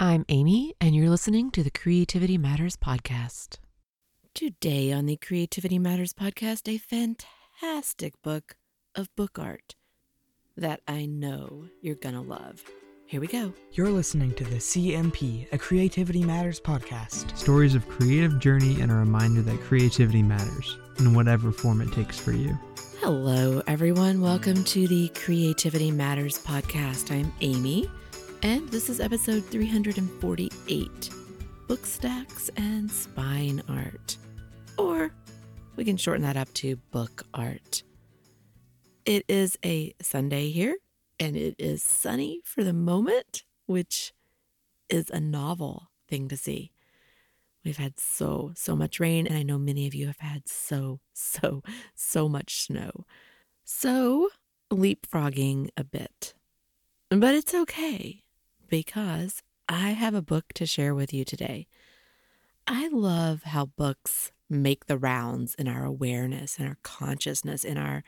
I'm Amy, and you're listening to the Creativity Matters podcast. Today on the Creativity Matters podcast, a fantastic book of book art that I know you're gonna love. Here we go. You're listening to the CMP, a Creativity Matters podcast. Stories of creative journey and a reminder that creativity matters in whatever form it takes for you. Hello, everyone. Welcome to the Creativity Matters podcast. I'm Amy, and this is episode 348 Book Stacks and Spine Art. Or we can shorten that up to book art. It is a Sunday here, and it is sunny for the moment, which is a novel thing to see. We've had so, so much rain, and I know many of you have had so, so, so much snow. So, leapfrogging a bit. But it's okay because I have a book to share with you today. I love how books make the rounds in our awareness, in our consciousness, in our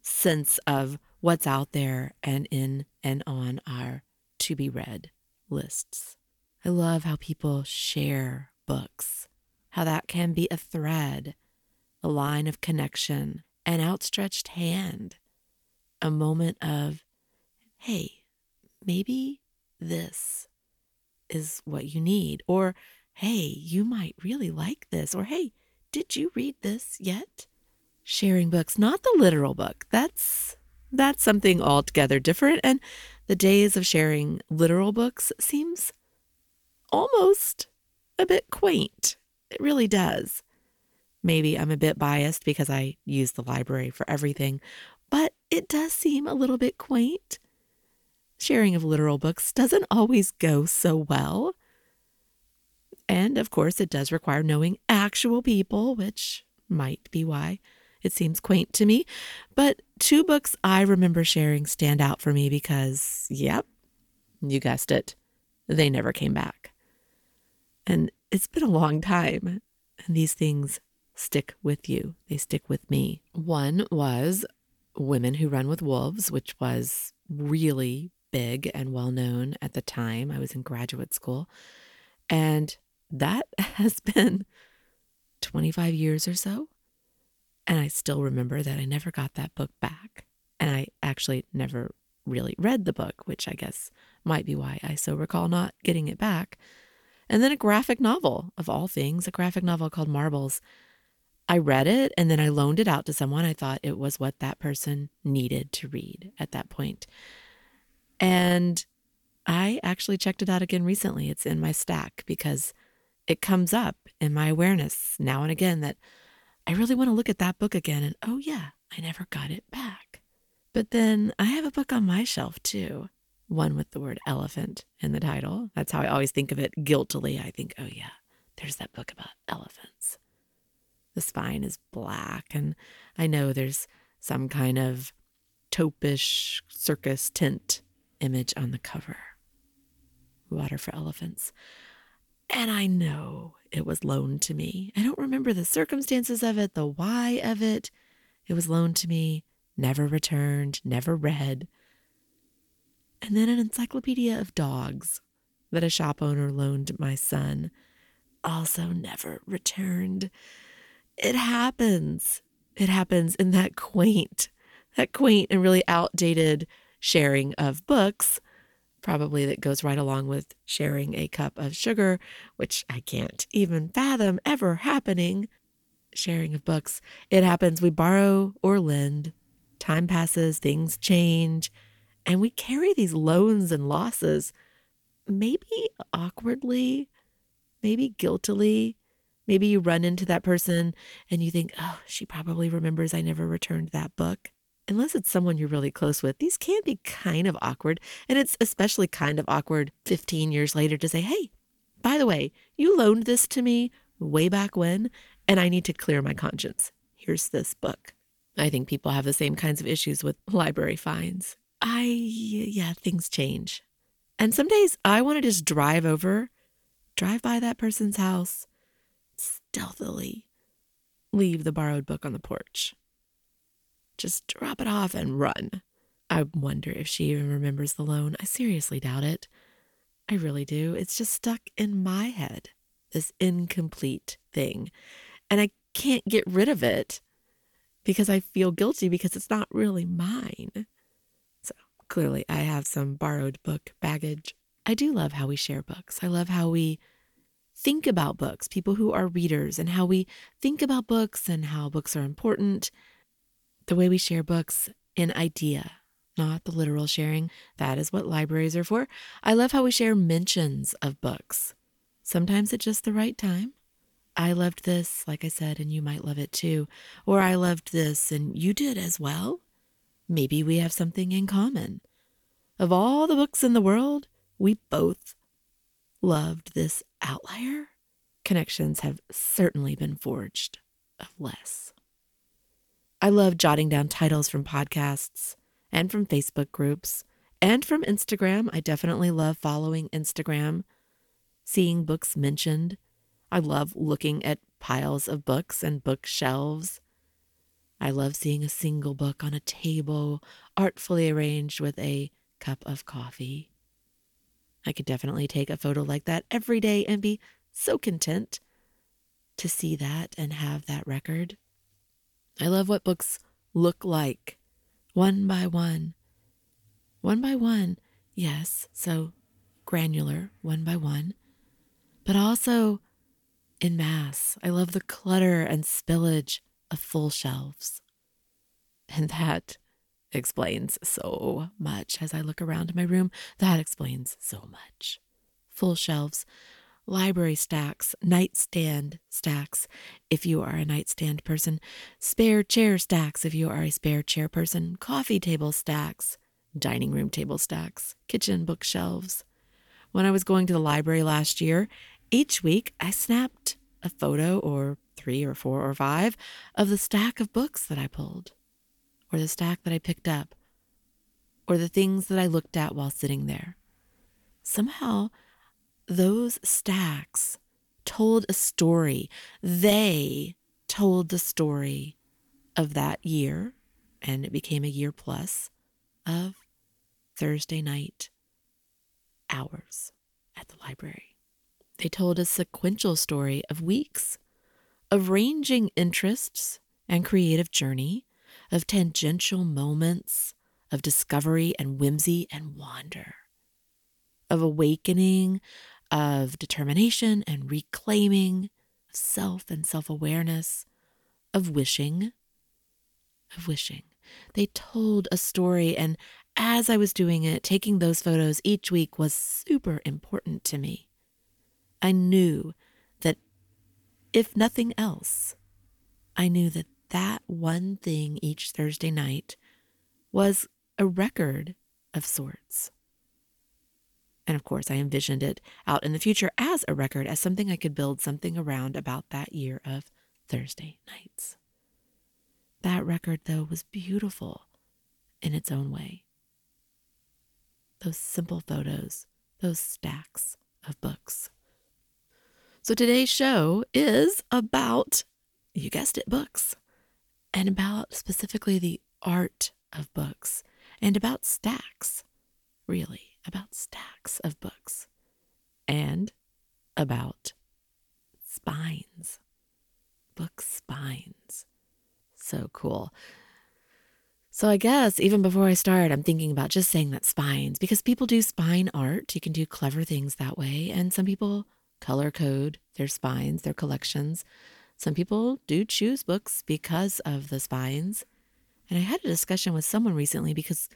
sense of what's out there and in and on our to be read lists. I love how people share books, how that can be a thread, a line of connection, an outstretched hand, a moment of, hey, maybe this is what you need, or hey, you might really like this, or hey, did you read this yet? Sharing books, not the literal book. That's that's something altogether different and the days of sharing literal books seems almost a bit quaint. It really does. Maybe I'm a bit biased because I use the library for everything, but it does seem a little bit quaint. Sharing of literal books doesn't always go so well. And of course, it does require knowing actual people, which might be why it seems quaint to me. But two books I remember sharing stand out for me because, yep, you guessed it, they never came back. And it's been a long time, and these things stick with you. They stick with me. One was Women Who Run with Wolves, which was really big and well known at the time. I was in graduate school. And that has been 25 years or so. And I still remember that I never got that book back. And I actually never really read the book, which I guess might be why I so recall not getting it back. And then a graphic novel, of all things, a graphic novel called Marbles. I read it and then I loaned it out to someone. I thought it was what that person needed to read at that point. And I actually checked it out again recently. It's in my stack because it comes up in my awareness now and again that I really want to look at that book again. And oh, yeah, I never got it back. But then I have a book on my shelf too, one with the word elephant in the title. That's how I always think of it guiltily. I think, oh, yeah, there's that book about elephants. The spine is black, and I know there's some kind of taupish circus tint image on the cover Water for Elephants. And I know it was loaned to me. I don't remember the circumstances of it, the why of it. It was loaned to me, never returned, never read. And then an encyclopedia of dogs that a shop owner loaned my son, also never returned. It happens. It happens in that quaint, that quaint and really outdated sharing of books probably that goes right along with sharing a cup of sugar, which I can't even fathom ever happening. Sharing of books, it happens. We borrow or lend. Time passes, things change, and we carry these loans and losses, maybe awkwardly, maybe guiltily. Maybe you run into that person and you think, oh, she probably remembers I never returned that book unless it's someone you're really close with, these can be kind of awkward. And it's especially kind of awkward 15 years later to say, hey, by the way, you loaned this to me way back when, and I need to clear my conscience. Here's this book. I think people have the same kinds of issues with library fines. I, yeah, things change. And some days I want to just drive over, drive by that person's house, stealthily leave the borrowed book on the porch just drop it off and run. I wonder if she even remembers the loan. I seriously doubt it. I really do. It's just stuck in my head, this incomplete thing. And I can't get rid of it because I feel guilty because it's not really mine. So clearly, I have some borrowed book baggage. I do love how we share books. I love how we think about books, people who are readers, and how we think about books and how books are important. The way we share books in idea, not the literal sharing. That is what libraries are for. I love how we share mentions of books, sometimes at just the right time. I loved this, like I said, and you might love it too. Or I loved this and you did as well. Maybe we have something in common. Of all the books in the world, we both loved this outlier. Connections have certainly been forged of less. I love jotting down titles from podcasts and from Facebook groups and from Instagram. I definitely love following Instagram, seeing books mentioned. I love looking at piles of books and bookshelves. I love seeing a single book on a table, artfully arranged with a cup of coffee. I could definitely take a photo like that every day and be so content to see that and have that record. I love what books look like, one by one. One by one, yes, so granular, one by one, but also in mass. I love the clutter and spillage of full shelves. And that explains so much as I look around my room. That explains so much. Full shelves, library stacks, nightstand stacks if you are a nightstand person, spare chair stacks if you are a spare chair person, coffee table stacks, dining room table stacks, kitchen bookshelves. When I was going to the library last year, each week I snapped a photo or three or four or five of the stack of books that I pulled or the stack that I picked up, or the things that I looked at while sitting there. Somehow, those stacks told a story. They told the story of that year, and it became a year plus of Thursday night hours at the library. They told a sequential story of weeks of ranging interests and creative journey of tangential moments of discovery and whimsy and wonder, of awakening, of determination and reclaiming, self and self awareness, of wishing, of wishing. They told a story, and as I was doing it, taking those photos each week was super important to me. I knew that if nothing else, I knew that that one thing each Thursday night was a record of sorts. And of course, I envisioned it out in the future as a record, as something I could build something around about that year of Thursday nights. That record, though, was beautiful in its own way. Those simple photos, those stacks of books. So today's show is about, you guessed it, books and about specifically the art of books and about stacks, really, about stacks of books and about spines, book spines. So cool. So I guess even before I start, I'm thinking about just saying that spines because people do spine art. You can do clever things that way. And some people color code their spines, their collections. Some people do choose books because of the spines. And I had a discussion with someone recently because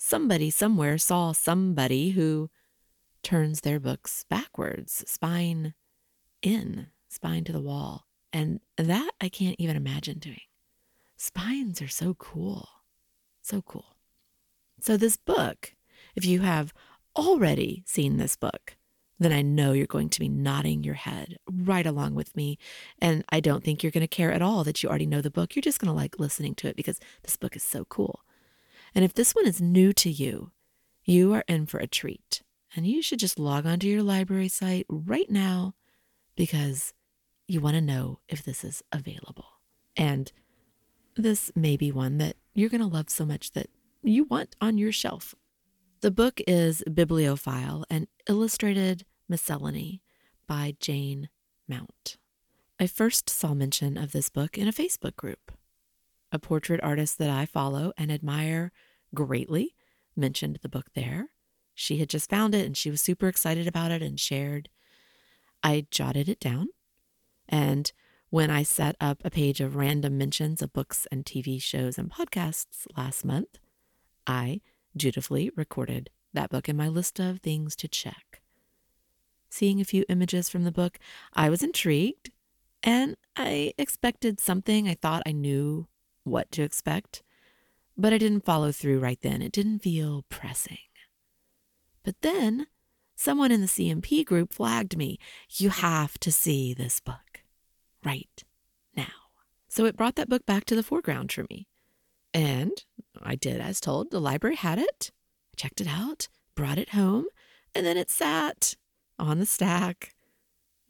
somebody somewhere saw somebody who turns their books backwards, spine in, spine to the wall. And that I can't even imagine doing. Spines are so cool. So cool. So, this book, if you have already seen this book, then I know you're going to be nodding your head right along with me. And I don't think you're going to care at all that you already know the book. You're just going to like listening to it because this book is so cool. And if this one is new to you, you are in for a treat. And you should just log onto your library site right now because you want to know if this is available. And this may be one that you're going to love so much that you want on your shelf the book is Bibliophile, an Illustrated Miscellany by Jane Mount. I first saw mention of this book in a Facebook group. A portrait artist that I follow and admire greatly mentioned the book there. She had just found it and she was super excited about it and shared. I jotted it down. And when I set up a page of random mentions of books and TV shows and podcasts last month, I dutifully recorded that book in my list of things to check. Seeing a few images from the book, I was intrigued and I expected something. I thought I knew what to expect, but I didn't follow through right then. It didn't feel pressing. But then someone in the CMP group flagged me. You have to see this book right now. So it brought that book back to the foreground for me. And I did as told. The library had it. I checked it out, brought it home, and then it sat on the stack.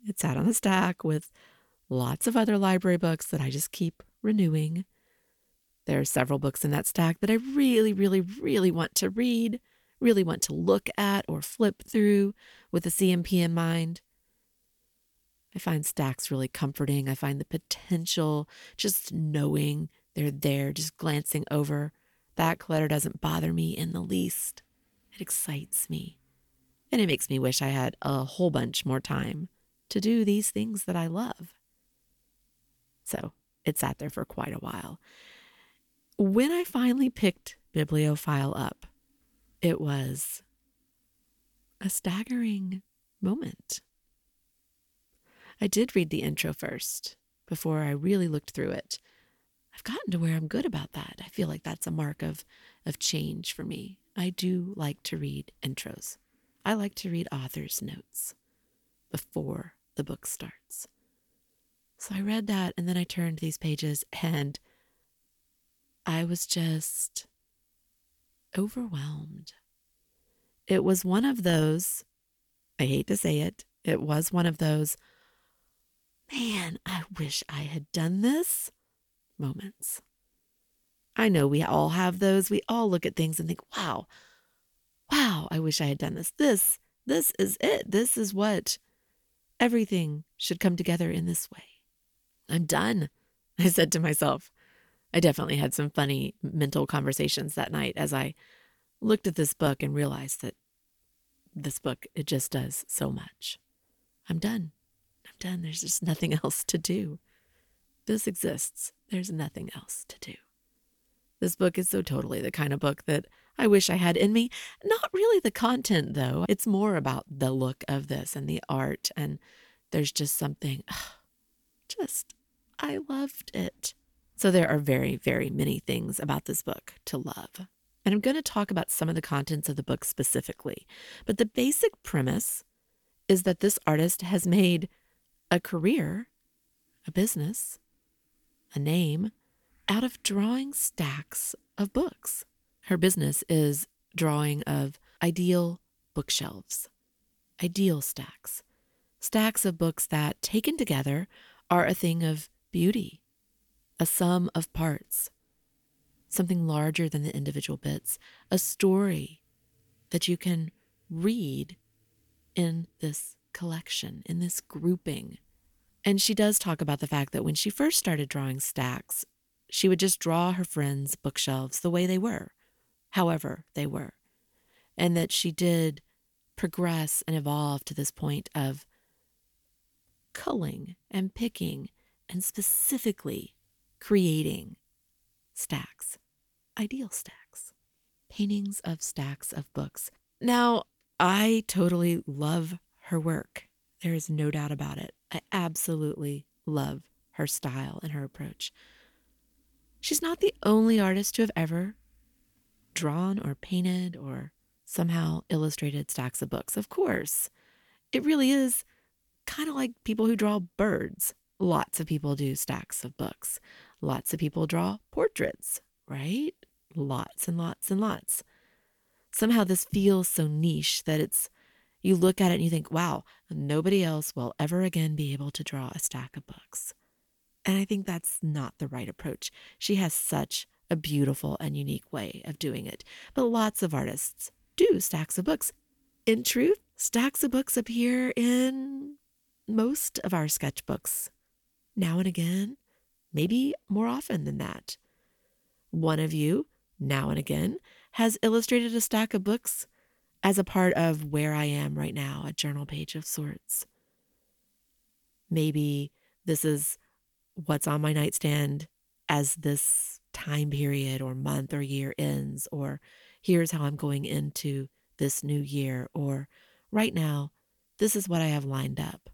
It sat on the stack with lots of other library books that I just keep renewing. There are several books in that stack that I really, really, really want to read, really want to look at or flip through with the CMP in mind. I find stacks really comforting. I find the potential just knowing they're there, just glancing over. That clutter doesn't bother me in the least. It excites me. And it makes me wish I had a whole bunch more time to do these things that I love. So it sat there for quite a while. When I finally picked Bibliophile up, it was a staggering moment. I did read the intro first before I really looked through it. I've gotten to where I'm good about that. I feel like that's a mark of, of change for me. I do like to read intros. I like to read author's notes before the book starts. So I read that and then I turned these pages and I was just overwhelmed. It was one of those, I hate to say it, it was one of those man, I wish I had done this moments. I know we all have those. We all look at things and think, wow, wow, I wish I had done this. This, this is it. This is what everything should come together in this way. I'm done, I said to myself. I definitely had some funny mental conversations that night as I looked at this book and realized that this book, it just does so much. I'm done I'm done. There's just nothing else to do. This exists. There's nothing else to do. This book is so totally the kind of book that I wish I had in me. Not really the content, though. It's more about the look of this and the art. And there's just something, just, I loved it. So there are very, very many things about this book to love. And I'm going to talk about some of the contents of the book specifically. But the basic premise is that this artist has made a career, a business, a name out of drawing stacks of books. Her business is drawing of ideal bookshelves, ideal stacks, stacks of books that, taken together, are a thing of beauty, a sum of parts, something larger than the individual bits, a story that you can read in this collection, in this grouping. And she does talk about the fact that when she first started drawing stacks, she would just draw her friends' bookshelves the way they were, however they were. And that she did progress and evolve to this point of culling and picking and specifically creating stacks, ideal stacks, paintings of stacks of books. Now, I totally love her work. There is no doubt about it. I absolutely love her style and her approach. She's not the only artist to have ever drawn or painted or somehow illustrated stacks of books. Of course, it really is kind of like people who draw birds. Lots of people do stacks of books. Lots of people draw portraits, right? Lots and lots and lots. Somehow this feels so niche that it's you look at it and you think, wow, nobody else will ever again be able to draw a stack of books. And I think that's not the right approach. She has such a beautiful and unique way of doing it. But lots of artists do stacks of books. In truth, Stacks of books appear in most of our sketchbooks now and again, maybe more often than that. One of you, now and again, has illustrated a stack of books as a part of where I am right now, a journal page of sorts. Maybe this is what's on my nightstand as this time period or month or year ends, or here's how I'm going into this new year, or right now, this is what I have lined up.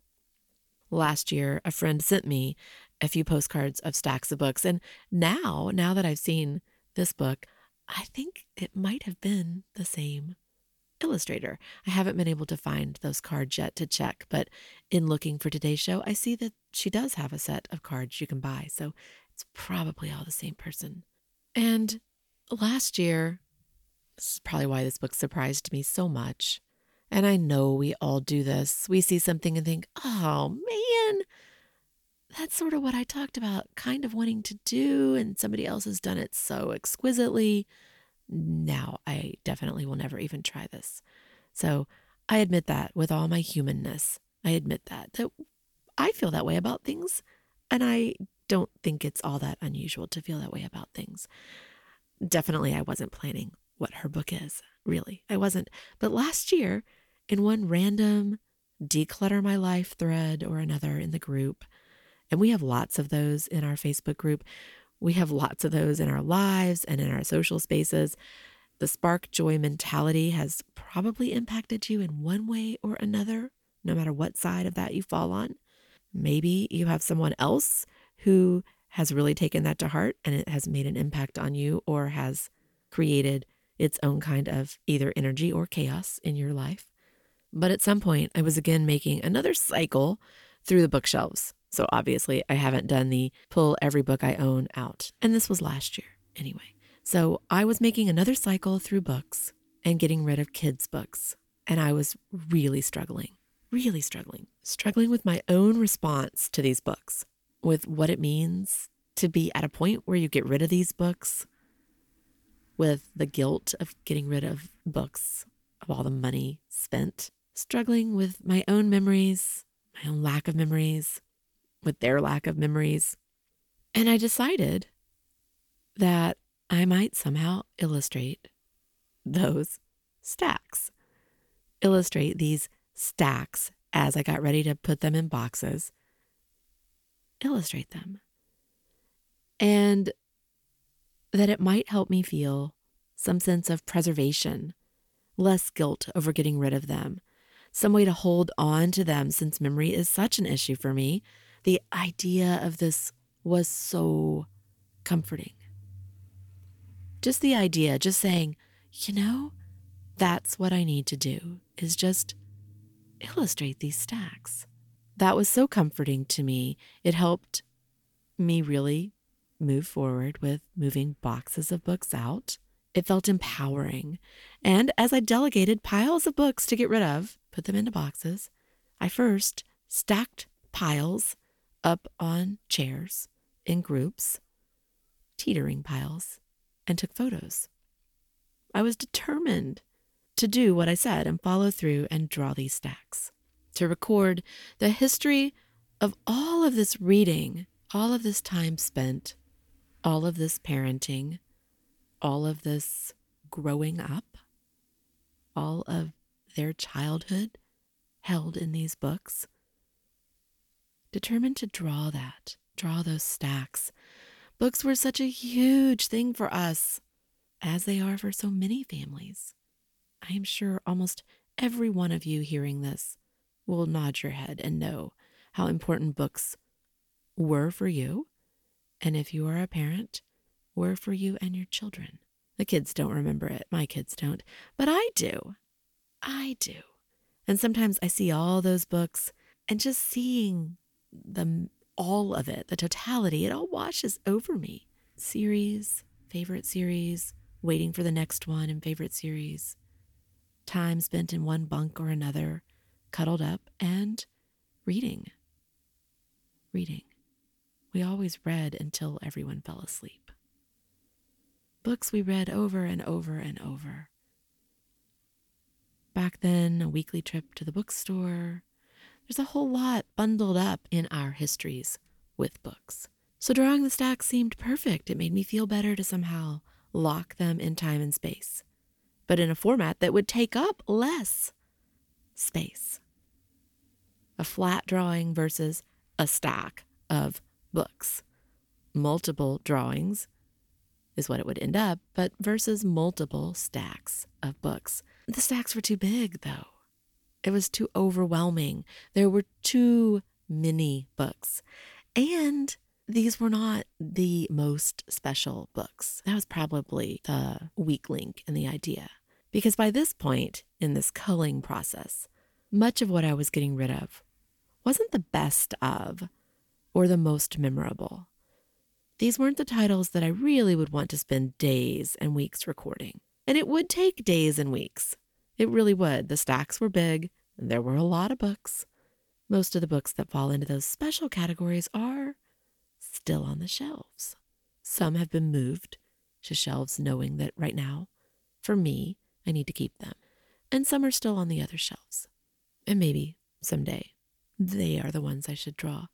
Last year, a friend sent me a few postcards of stacks of books, and now, now that I've seen this book, I think it might have been the same illustrator. I haven't been able to find those cards yet to check, but in looking for today's show, I see that she does have a set of cards you can buy. So it's probably all the same person. And last year, this is probably why this book surprised me so much. And I know we all do this. We see something and think, oh man, that's sort of what I talked about, kind of wanting to do, and somebody else has done it so exquisitely. Now, I definitely will never even try this. So I admit that with all my humanness. I admit that, that I feel that way about things. And I don't think it's all that unusual to feel that way about things. Definitely, I wasn't planning what her book is, really. I wasn't. But last year, in one random declutter my life thread or another in the group, and we have lots of those in our Facebook group, we have lots of those in our lives and in our social spaces. The spark joy mentality has probably impacted you in one way or another, no matter what side of that you fall on. Maybe you have someone else who has really taken that to heart and it has made an impact on you or has created its own kind of either energy or chaos in your life. But at some point, I was again making another cycle through the bookshelves. So obviously, I haven't done the pull every book I own out. And this was last year anyway. So I was making another cycle through books and getting rid of kids' books. And I was really struggling, really struggling, struggling with my own response to these books, with what it means to be at a point where you get rid of these books, with the guilt of getting rid of books, of all the money spent, struggling with my own memories, my own lack of memories, with their lack of memories. And I decided that I might somehow illustrate those stacks, illustrate these stacks as I got ready to put them in boxes, illustrate them. And that it might help me feel some sense of preservation, less guilt over getting rid of them, some way to hold on to them since memory is such an issue for me the idea of this was so comforting. Just the idea, just saying, you know, that's what I need to do, is just illustrate these stacks. That was so comforting to me. It helped me really move forward with moving boxes of books out. It felt empowering. And as I delegated piles of books to get rid of, put them into boxes, I first stacked piles up on chairs in groups, teetering piles, and took photos. I was determined to do what I said and follow through and draw these stacks, to record the history of all of this reading, all of this time spent, all of this parenting, all of this growing up, all of their childhood held in these books determined to draw that, draw those stacks. Books were such a huge thing for us, as they are for so many families. I am sure almost every one of you hearing this will nod your head and know how important books were for you, and if you are a parent, were for you and your children. The kids don't remember it. My kids don't. But I do. I do. And sometimes I see all those books and just seeing the all of it, the totality, it all washes over me. Series, favorite series, waiting for the next one and favorite series, time spent in one bunk or another, cuddled up and reading. Reading. We always read until everyone fell asleep. Books we read over and over and over. back then, a weekly trip to the bookstore. There's a whole lot bundled up in our histories with books. So drawing the stacks seemed perfect. It made me feel better to somehow lock them in time and space, but in a format that would take up less space. A flat drawing versus a stack of books. Multiple drawings is what it would end up, but versus multiple stacks of books. The stacks were too big, though. It was too overwhelming. There were too many books. And these were not the most special books. That was probably the weak link in the idea. Because by this point in this culling process, much of what I was getting rid of wasn't the best of or the most memorable. These weren't the titles that I really would want to spend days and weeks recording. And it would take days and weeks. It really would. The stacks were big, and there were a lot of books. Most of the books that fall into those special categories are still on the shelves. Some have been moved to shelves knowing that right now, for me, I need to keep them. And some are still on the other shelves. And maybe someday they are the ones I should draw.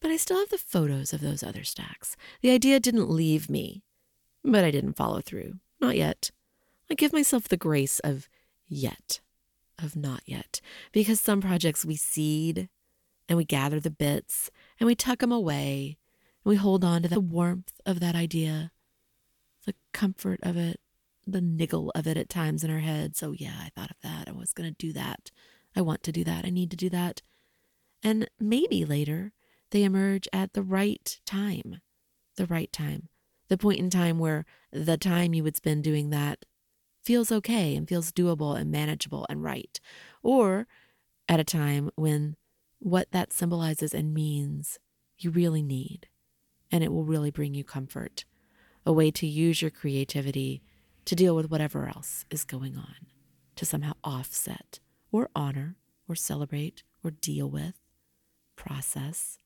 But I still have the photos of those other stacks. The idea didn't leave me, but I didn't follow through. Not yet. I give myself the grace of yet, of not yet, because some projects we seed and we gather the bits and we tuck them away and we hold on to the warmth of that idea, the comfort of it, the niggle of it at times in our heads. Oh, yeah, I thought of that. I was going to do that. I want to do that. I need to do that. And maybe later they emerge at the right time, the right time, the point in time where the time you would spend doing that feels okay and feels doable and manageable and right. Or at a time when what that symbolizes and means you really need, and it will really bring you comfort, a way to use your creativity to deal with whatever else is going on, to somehow offset or honor or celebrate or deal with, process,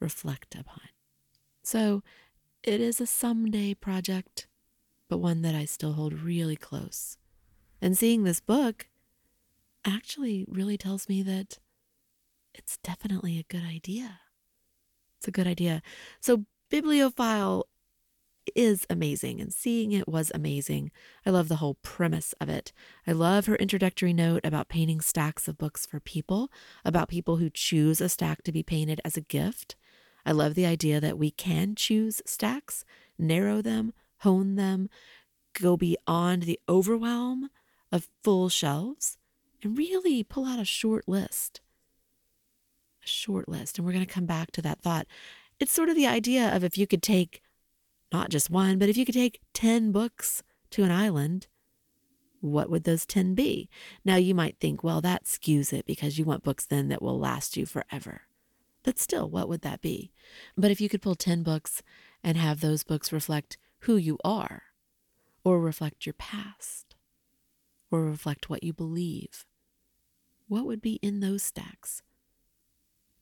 reflect upon. So it is a someday project, but one that I still hold really close. And seeing this book actually really tells me that it's definitely a good idea. It's a good idea. So, Bibliophile is amazing, and seeing it was amazing. I love the whole premise of it. I love her introductory note about painting stacks of books for people, about people who choose a stack to be painted as a gift. I love the idea that we can choose stacks, narrow them, hone them, go beyond the overwhelm of full shelves, and really pull out a short list a short list. And we're going to come back to that thought. It's sort of the idea of if you could take not just one, but if you could take 10 books to an island, what would those 10 be? Now you might think, well, that skews it because you want books then that will last you forever. But still, what would that be? But if you could pull 10 books and have those books reflect who you are, or reflect your past, or reflect what you believe, what would be in those stacks?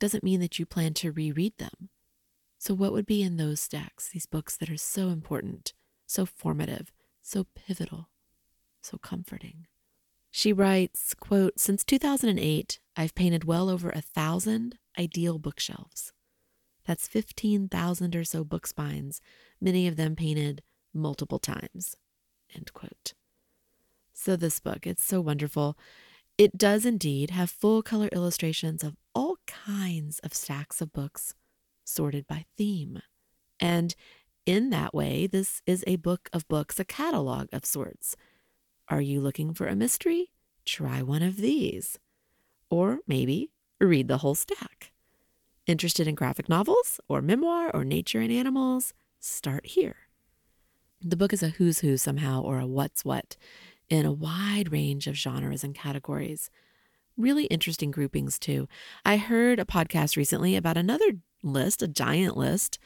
doesn't mean that you plan to reread them. So, what would be in those stacks, these books that are so important, so formative, so pivotal, so comforting? She writes, quote, Since 2008, I've painted well over a thousand ideal bookshelves. That's 15,000 or so book spines, many of them painted multiple times. End quote. So, this book, it's so wonderful. It does indeed have full color illustrations of all kinds of stacks of books sorted by theme. And in that way, this is a book of books, a catalog of sorts. Are you looking for a mystery? Try one of these. Or maybe read the whole stack. Interested in graphic novels or memoir or nature and animals? Start here. The book is a who's who somehow or a what's what in a wide range of genres and categories really interesting groupings too. I heard a podcast recently about another list, a giant list.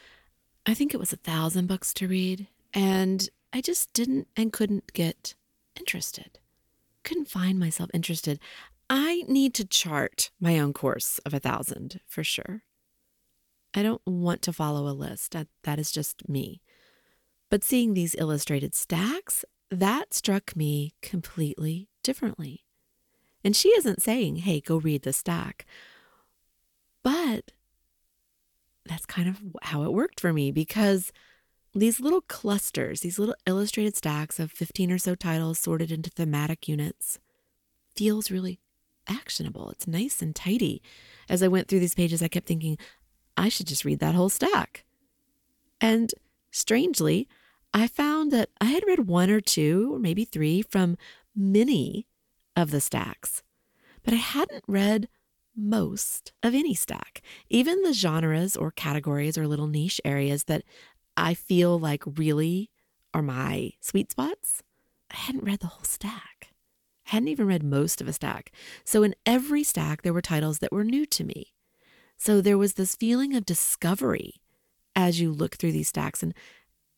I think it was a thousand books to read, and I just didn't and couldn't get interested. Couldn't find myself interested. I need to chart my own course of a thousand for sure. I don't want to follow a list. That, that is just me. But seeing these illustrated stacks, that struck me completely differently. And she isn't saying, hey, go read the stack. But that's kind of how it worked for me because these little clusters, these little illustrated stacks of 15 or so titles sorted into thematic units, feels really actionable. It's nice and tidy. As I went through these pages, I kept thinking, I should just read that whole stack. And strangely, I found that I had read one or two, or maybe three, from many of the stacks, but I hadn't read most of any stack. Even the genres or categories or little niche areas that I feel like really are my sweet spots, I hadn't read the whole stack. I hadn't even read most of a stack. So in every stack, there were titles that were new to me. So there was this feeling of discovery as you look through these stacks. And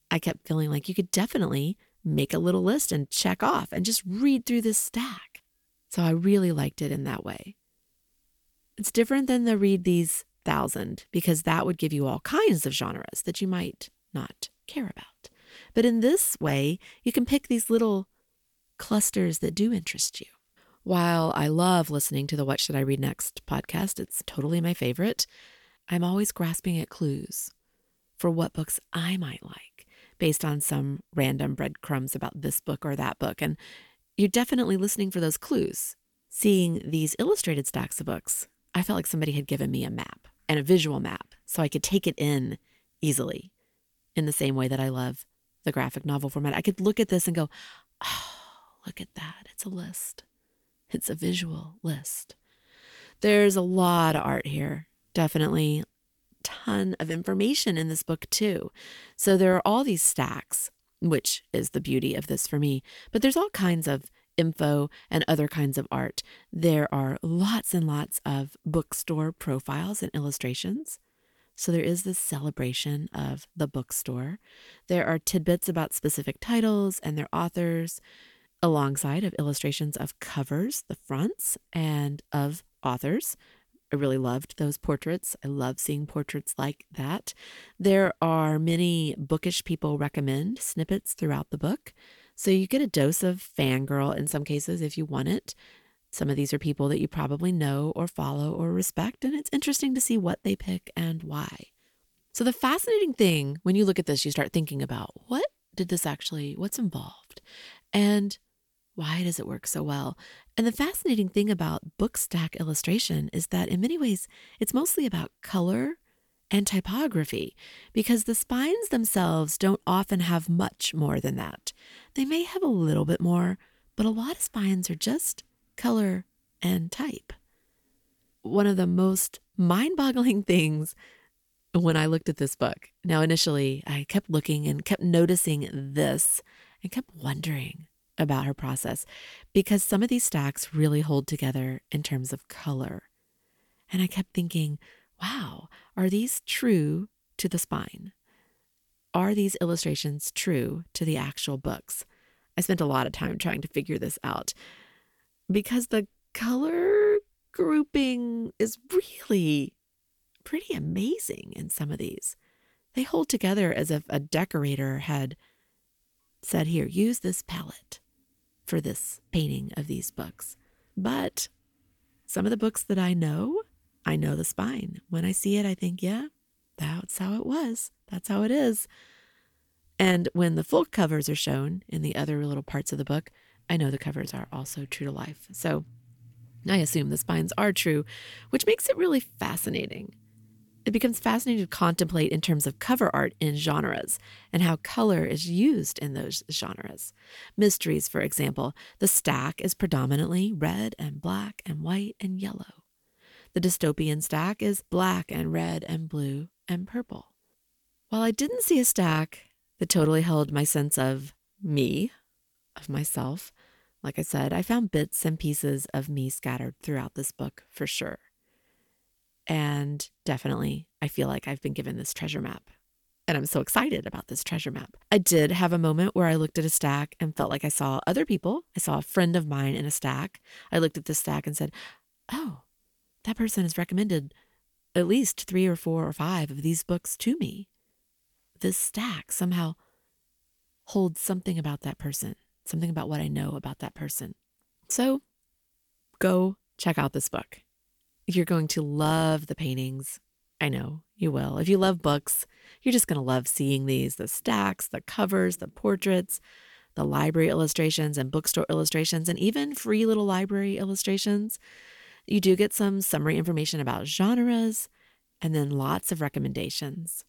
I kept feeling like you could definitely make a little list and check off and just read through this stack. So I really liked it in that way. It's different than the read these thousand because that would give you all kinds of genres that you might not care about. But in this way, you can pick these little clusters that do interest you. While I love listening to the What Should I Read Next podcast, it's totally my favorite, I'm always grasping at clues for what books I might like based on some random breadcrumbs about this book or that book. And you're definitely listening for those clues. Seeing these illustrated stacks of books, I felt like somebody had given me a map and a visual map so I could take it in easily in the same way that I love the graphic novel format. I could look at this and go, oh, look at that. It's a list, it's a visual list. There's a lot of art here, definitely ton of information in this book, too. So there are all these stacks, which is the beauty of this for me, but there's all kinds of info and other kinds of art. There are lots and lots of bookstore profiles and illustrations. So there is this celebration of the bookstore. There are tidbits about specific titles and their authors, alongside of illustrations of covers, the fronts, and of authors. I really loved those portraits. I love seeing portraits like that. There are many bookish people recommend snippets throughout the book. So you get a dose of fangirl in some cases if you want it. Some of these are people that you probably know or follow or respect, and it's interesting to see what they pick and why. So, the fascinating thing when you look at this, you start thinking about what did this actually, what's involved? And why does it work so well? And the fascinating thing about book stack illustration is that in many ways, it's mostly about color and typography because the spines themselves don't often have much more than that. They may have a little bit more, but a lot of spines are just color and type. One of the most mind boggling things when I looked at this book, now initially I kept looking and kept noticing this and kept wondering about her process because some of these stacks really hold together in terms of color. And I kept thinking, wow, are these true to the spine? Are these illustrations true to the actual books? I spent a lot of time trying to figure this out because the color grouping is really pretty amazing in some of these. They hold together as if a decorator had said, Here, use this palette for this painting of these books. But some of the books that I know, I know the spine. When I see it, I think, yeah, that's how it was. That's how it is. And when the full covers are shown in the other little parts of the book, I know the covers are also true to life. So I assume the spines are true, which makes it really fascinating it becomes fascinating to contemplate in terms of cover art in genres and how color is used in those genres. Mysteries, for example, the stack is predominantly red and black and white and yellow. The dystopian stack is black and red and blue and purple. While I didn't see a stack that totally held my sense of me, of myself, like I said, I found bits and pieces of me scattered throughout this book for sure. And definitely, I feel like I've been given this treasure map. And I'm so excited about this treasure map. I did have a moment where I looked at a stack and felt like I saw other people. I saw a friend of mine in a stack. I looked at this stack and said, Oh, that person has recommended at least three or four or five of these books to me. This stack somehow holds something about that person, something about what I know about that person. So go check out this book. You're going to love the paintings. I know you will. If you love books, you're just going to love seeing these the stacks, the covers, the portraits, the library illustrations and bookstore illustrations, and even free little library illustrations. You do get some summary information about genres and then lots of recommendations.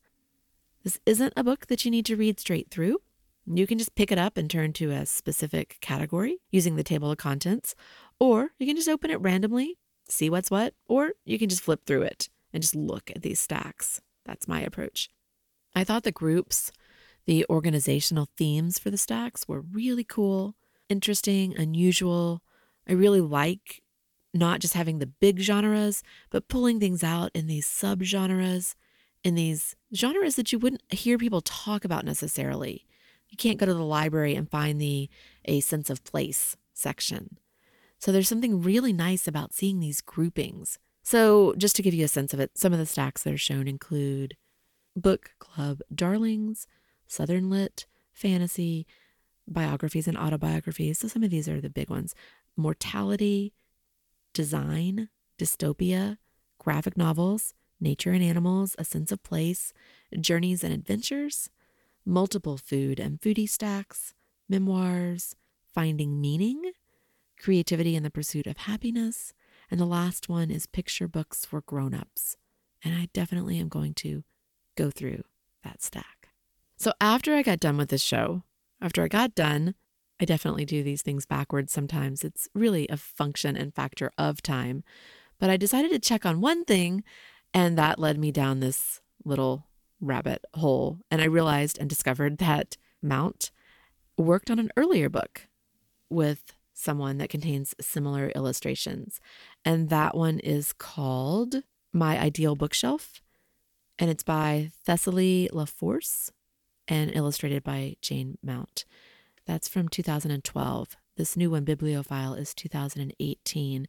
This isn't a book that you need to read straight through. You can just pick it up and turn to a specific category using the table of contents, or you can just open it randomly, see what's what, or you can just flip through it and just look at these stacks. That's my approach. I thought the groups, the organizational themes for the stacks were really cool, interesting, unusual. I really like not just having the big genres, but pulling things out in these subgenres, in these genres that you wouldn't hear people talk about necessarily. You can't go to the library and find the a sense of place section. So there's something really nice about seeing these groupings. So just to give you a sense of it, some of the stacks that are shown include book club darlings, southern lit, fantasy, biographies and autobiographies. So some of these are the big ones. Mortality, design, dystopia, graphic novels, nature and animals, a sense of place, journeys and adventures, multiple food and foodie stacks, memoirs, finding meaning, creativity in the pursuit of happiness, and the last one is picture books for grown-ups. And I definitely am going to go through that stack. So after I got done with this show, after I got done, I definitely do these things backwards sometimes. It's really a function and factor of time. But I decided to check on one thing, and that led me down this little rabbit hole. And I realized and discovered that Mount worked on an earlier book with someone that contains similar illustrations. And that one is called My Ideal Bookshelf. And it's by Thessaly LaForce and illustrated by Jane Mount. That's from 2012. This new one, Bibliophile, is 2018.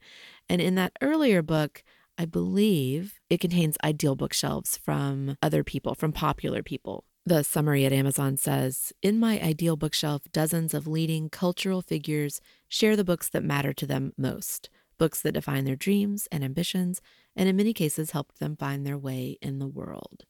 And in that earlier book, I believe it contains ideal bookshelves from other people, from popular people. The summary at Amazon says In my ideal bookshelf, dozens of leading cultural figures share the books that matter to them most, books that define their dreams and ambitions, and in many cases helped them find their way in the world.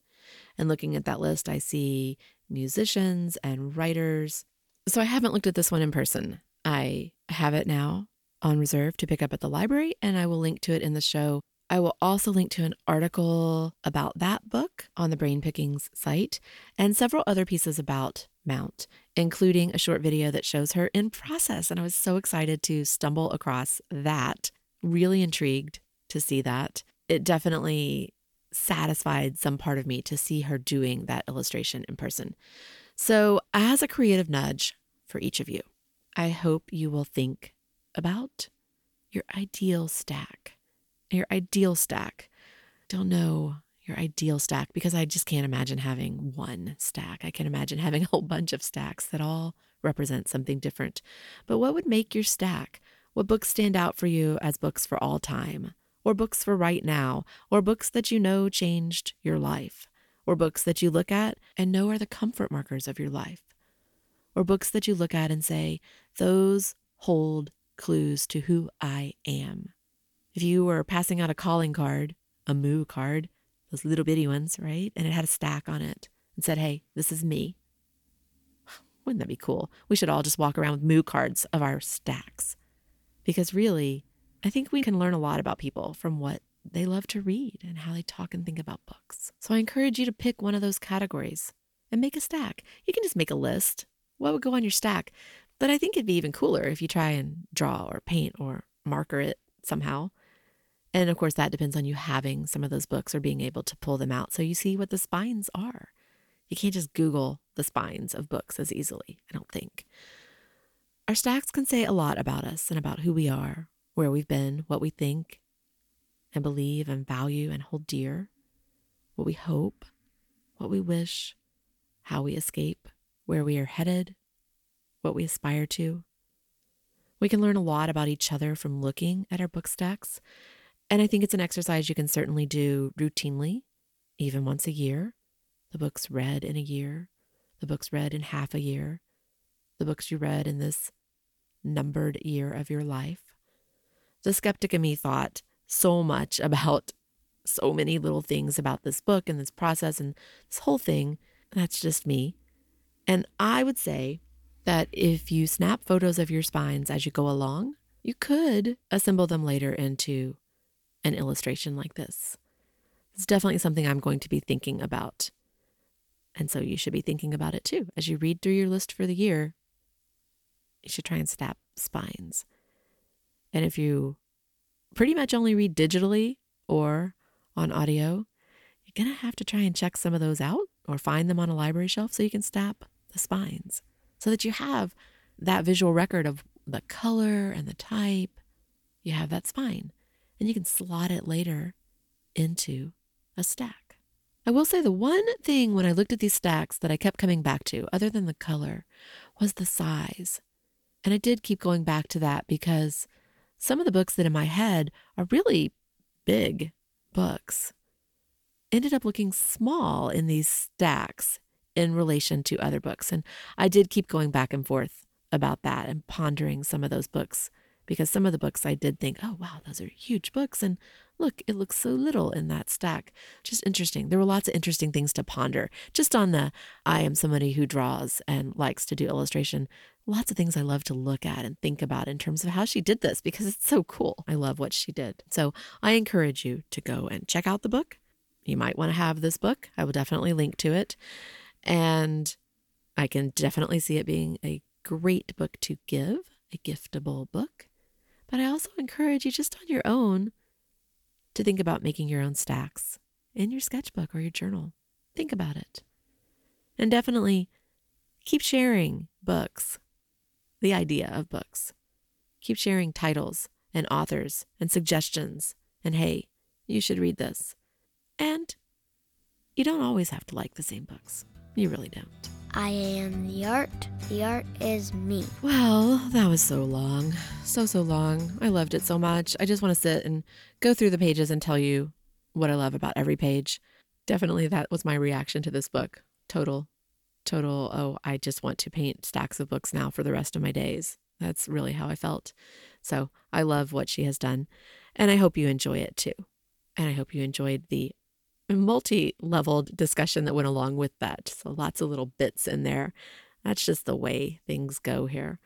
And looking at that list, I see musicians and writers. So I haven't looked at this one in person. I have it now on reserve to pick up at the library, and I will link to it in the show I will also link to an article about that book on the Brain Pickings site and several other pieces about Mount, including a short video that shows her in process. And I was so excited to stumble across that. Really intrigued to see that. It definitely satisfied some part of me to see her doing that illustration in person. So, as a creative nudge for each of you, I hope you will think about your ideal stack your ideal stack. Don't know your ideal stack because I just can't imagine having one stack. I can imagine having a whole bunch of stacks that all represent something different. But what would make your stack? What books stand out for you as books for all time? Or books for right now? Or books that you know changed your life? Or books that you look at and know are the comfort markers of your life? Or books that you look at and say, those hold clues to who I am? If you were passing out a calling card, a moo card, those little bitty ones, right? And it had a stack on it and said, hey, this is me. Wouldn't that be cool? We should all just walk around with moo cards of our stacks. Because really, I think we can learn a lot about people from what they love to read and how they talk and think about books. So I encourage you to pick one of those categories and make a stack. You can just make a list. What would go on your stack? But I think it'd be even cooler if you try and draw or paint or marker it somehow and of course, that depends on you having some of those books or being able to pull them out so you see what the spines are. You can't just Google the spines of books as easily, I don't think. Our stacks can say a lot about us and about who we are, where we've been, what we think and believe and value and hold dear, what we hope, what we wish, how we escape, where we are headed, what we aspire to. We can learn a lot about each other from looking at our book stacks and I think it's an exercise you can certainly do routinely, even once a year. The books read in a year, the books read in half a year, the books you read in this numbered year of your life. The skeptic in me thought so much about so many little things about this book and this process and this whole thing. That's just me. And I would say that if you snap photos of your spines as you go along, you could assemble them later into an illustration like this. It's definitely something I'm going to be thinking about. And so you should be thinking about it too. As you read through your list for the year, you should try and snap spines. And if you pretty much only read digitally or on audio, you're going to have to try and check some of those out or find them on a library shelf so you can snap the spines so that you have that visual record of the color and the type. You have that spine and you can slot it later into a stack. I will say the one thing when I looked at these stacks that I kept coming back to, other than the color, was the size. And I did keep going back to that because some of the books that in my head are really big books ended up looking small in these stacks in relation to other books. And I did keep going back and forth about that and pondering some of those books because some of the books I did think, oh, wow, those are huge books. And look, it looks so little in that stack. Just interesting. There were lots of interesting things to ponder just on the I am somebody who draws and likes to do illustration. Lots of things I love to look at and think about in terms of how she did this because it's so cool. I love what she did. So I encourage you to go and check out the book. You might want to have this book. I will definitely link to it. And I can definitely see it being a great book to give, a giftable book. But I also encourage you just on your own to think about making your own stacks in your sketchbook or your journal. Think about it. And definitely keep sharing books, the idea of books. Keep sharing titles and authors and suggestions. And hey, you should read this. And you don't always have to like the same books. You really don't. I am the art. The art is me. Well, that was so long. So, so long. I loved it so much. I just want to sit and go through the pages and tell you what I love about every page. Definitely that was my reaction to this book. Total, total. Oh, I just want to paint stacks of books now for the rest of my days. That's really how I felt. So I love what she has done. And I hope you enjoy it too. And I hope you enjoyed the multi leveled discussion that went along with that. So lots of little bits in there. That's just the way things go here.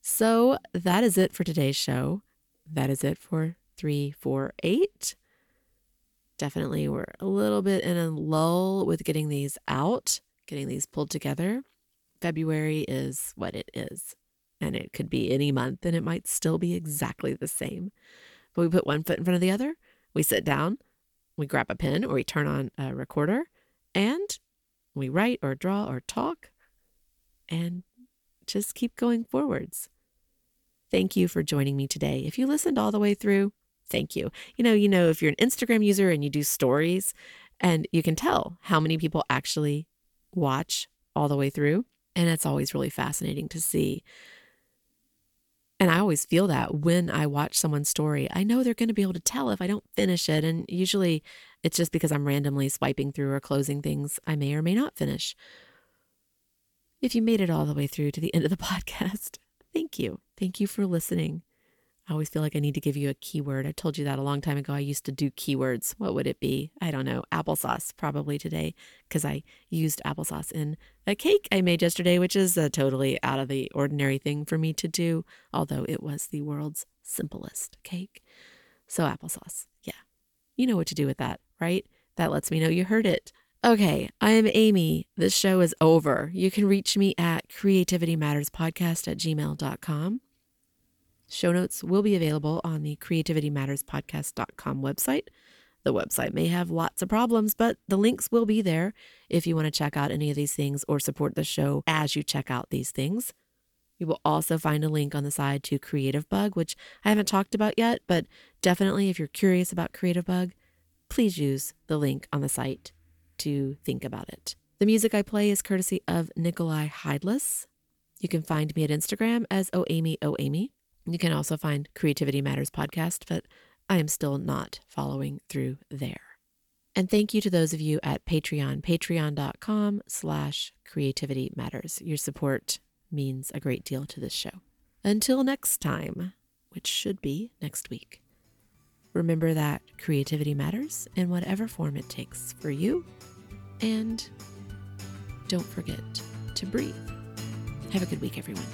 So that is it for today's show. That is it for 348. Definitely, we're a little bit in a lull with getting these out, getting these pulled together. February is what it is, and it could be any month, and it might still be exactly the same. But we put one foot in front of the other, we sit down, we grab a pen or we turn on a recorder and we write or draw or talk and just keep going forwards. Thank you for joining me today. If you listened all the way through, thank you. You know, you know if you're an Instagram user and you do stories and you can tell how many people actually watch all the way through and it's always really fascinating to see and I always feel that when I watch someone's story, I know they're going to be able to tell if I don't finish it. And usually it's just because I'm randomly swiping through or closing things I may or may not finish. If you made it all the way through to the end of the podcast, thank you. Thank you for listening. I always feel like I need to give you a keyword. I told you that a long time ago. I used to do keywords. What would it be? I don't know. Applesauce, probably today, because I used applesauce in a cake I made yesterday, which is a totally out of the ordinary thing for me to do, although it was the world's simplest cake. So, applesauce. Yeah. You know what to do with that, right? That lets me know you heard it. Okay, I am Amy. This show is over. You can reach me at creativitymatterspodcast at gmail.com. Show notes will be available on the creativitymatterspodcast.com website. The website may have lots of problems, but the links will be there if you want to check out any of these things or support the show as you check out these things. You will also find a link on the side to Creative Bug, which I haven't talked about yet, but definitely if you're curious about Creative Bug, please use the link on the site to think about it. The music I play is courtesy of Nikolai Heidlas. You can find me at Instagram as OAmyOAmy. You can also find Creativity Matters podcast, but I am still not following through there. And thank you to those of you at Patreon, patreon.com slash creativity matters. Your support means a great deal to this show. Until next time, which should be next week. Remember that creativity matters in whatever form it takes for you. And don't forget to breathe. Have a good week, everyone.